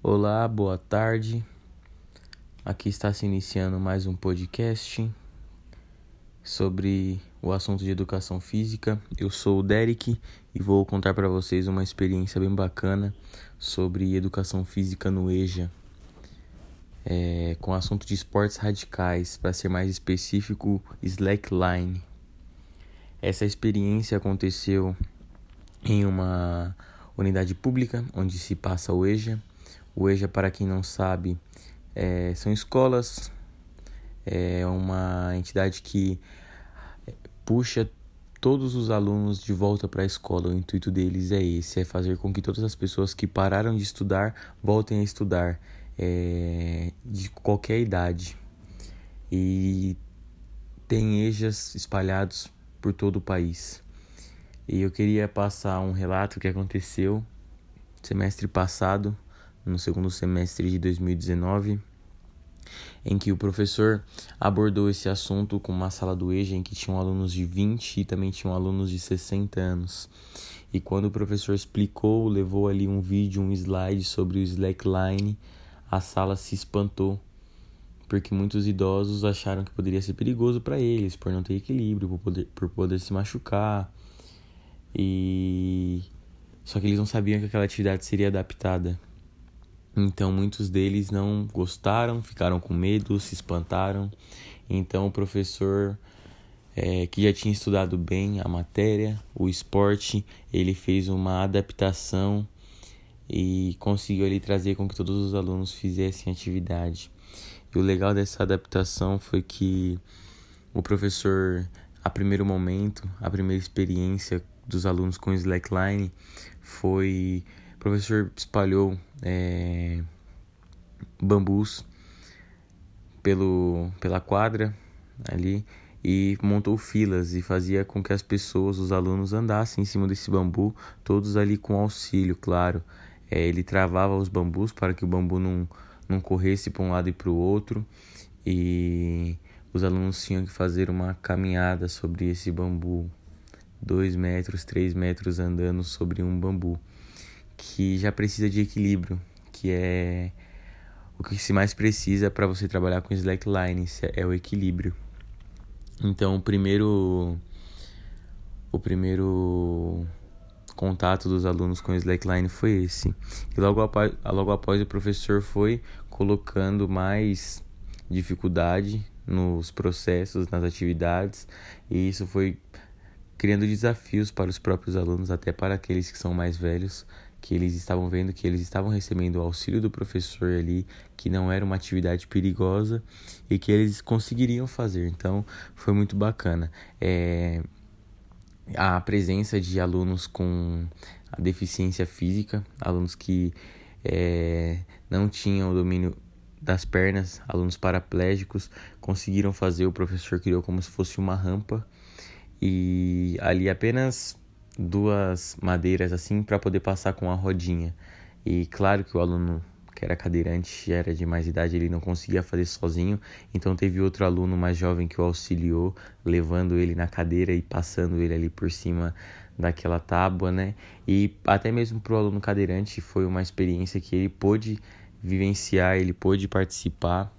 Olá, boa tarde. Aqui está se iniciando mais um podcast sobre o assunto de educação física. Eu sou o Derek e vou contar para vocês uma experiência bem bacana sobre educação física no EJA, é, com assunto de esportes radicais, para ser mais específico, slackline. Essa experiência aconteceu em uma unidade pública onde se passa o EJA o EJA, para quem não sabe, é, são escolas, é uma entidade que puxa todos os alunos de volta para a escola. O intuito deles é esse: é fazer com que todas as pessoas que pararam de estudar voltem a estudar, é, de qualquer idade. E tem EJAs espalhados por todo o país. E eu queria passar um relato que aconteceu semestre passado no segundo semestre de 2019, em que o professor abordou esse assunto com uma sala do EJA em que tinham alunos de 20 e também tinham alunos de 60 anos. E quando o professor explicou, levou ali um vídeo, um slide sobre o slackline, a sala se espantou, porque muitos idosos acharam que poderia ser perigoso para eles, por não ter equilíbrio, por poder, por poder se machucar. E só que eles não sabiam que aquela atividade seria adaptada. Então muitos deles não gostaram, ficaram com medo, se espantaram. Então o professor é, que já tinha estudado bem a matéria, o esporte, ele fez uma adaptação e conseguiu ali trazer com que todos os alunos fizessem atividade. E o legal dessa adaptação foi que o professor, a primeiro momento, a primeira experiência dos alunos com slackline foi o professor espalhou é, bambus pelo, pela quadra ali e montou filas e fazia com que as pessoas, os alunos, andassem em cima desse bambu, todos ali com auxílio, claro. É, ele travava os bambus para que o bambu não, não corresse para um lado e para o outro e os alunos tinham que fazer uma caminhada sobre esse bambu, dois metros, três metros andando sobre um bambu que já precisa de equilíbrio, que é o que se mais precisa para você trabalhar com slackline, é o equilíbrio. Então, o primeiro o primeiro contato dos alunos com slackline foi esse. E logo após, logo após o professor foi colocando mais dificuldade nos processos, nas atividades, e isso foi criando desafios para os próprios alunos, até para aqueles que são mais velhos, que eles estavam vendo que eles estavam recebendo o auxílio do professor ali, que não era uma atividade perigosa e que eles conseguiriam fazer. Então foi muito bacana. É, a presença de alunos com deficiência física, alunos que é, não tinham o domínio das pernas, alunos paraplégicos, conseguiram fazer. O professor criou como se fosse uma rampa e ali apenas duas madeiras assim para poder passar com a rodinha. E claro que o aluno que era cadeirante era de mais idade, ele não conseguia fazer sozinho, então teve outro aluno mais jovem que o auxiliou, levando ele na cadeira e passando ele ali por cima daquela tábua, né? E até mesmo para o aluno cadeirante foi uma experiência que ele pôde vivenciar, ele pôde participar.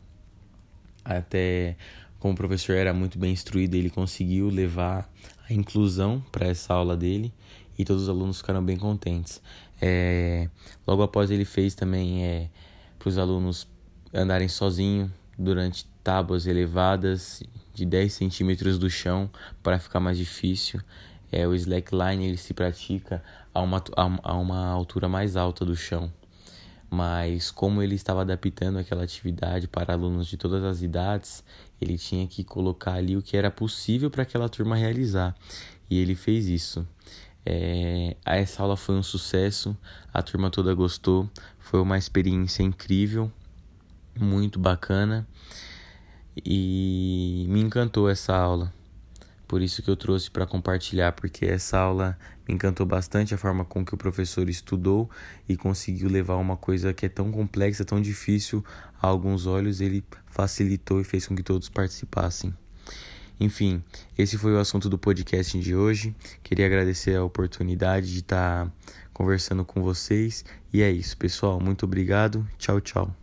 Até como o professor era muito bem instruído, ele conseguiu levar a inclusão para essa aula dele e todos os alunos ficaram bem contentes. É, logo após ele fez também é, para os alunos andarem sozinhos durante tábuas elevadas de 10 centímetros do chão para ficar mais difícil. É, o slackline ele se pratica a uma, a uma altura mais alta do chão mas como ele estava adaptando aquela atividade para alunos de todas as idades, ele tinha que colocar ali o que era possível para aquela turma realizar. E ele fez isso. É, essa aula foi um sucesso, a turma toda gostou, foi uma experiência incrível, muito bacana e me encantou essa aula. Por isso que eu trouxe para compartilhar, porque essa aula me encantou bastante a forma com que o professor estudou e conseguiu levar uma coisa que é tão complexa, tão difícil a alguns olhos, ele facilitou e fez com que todos participassem. Enfim, esse foi o assunto do podcast de hoje. Queria agradecer a oportunidade de estar conversando com vocês. E é isso, pessoal. Muito obrigado. Tchau, tchau.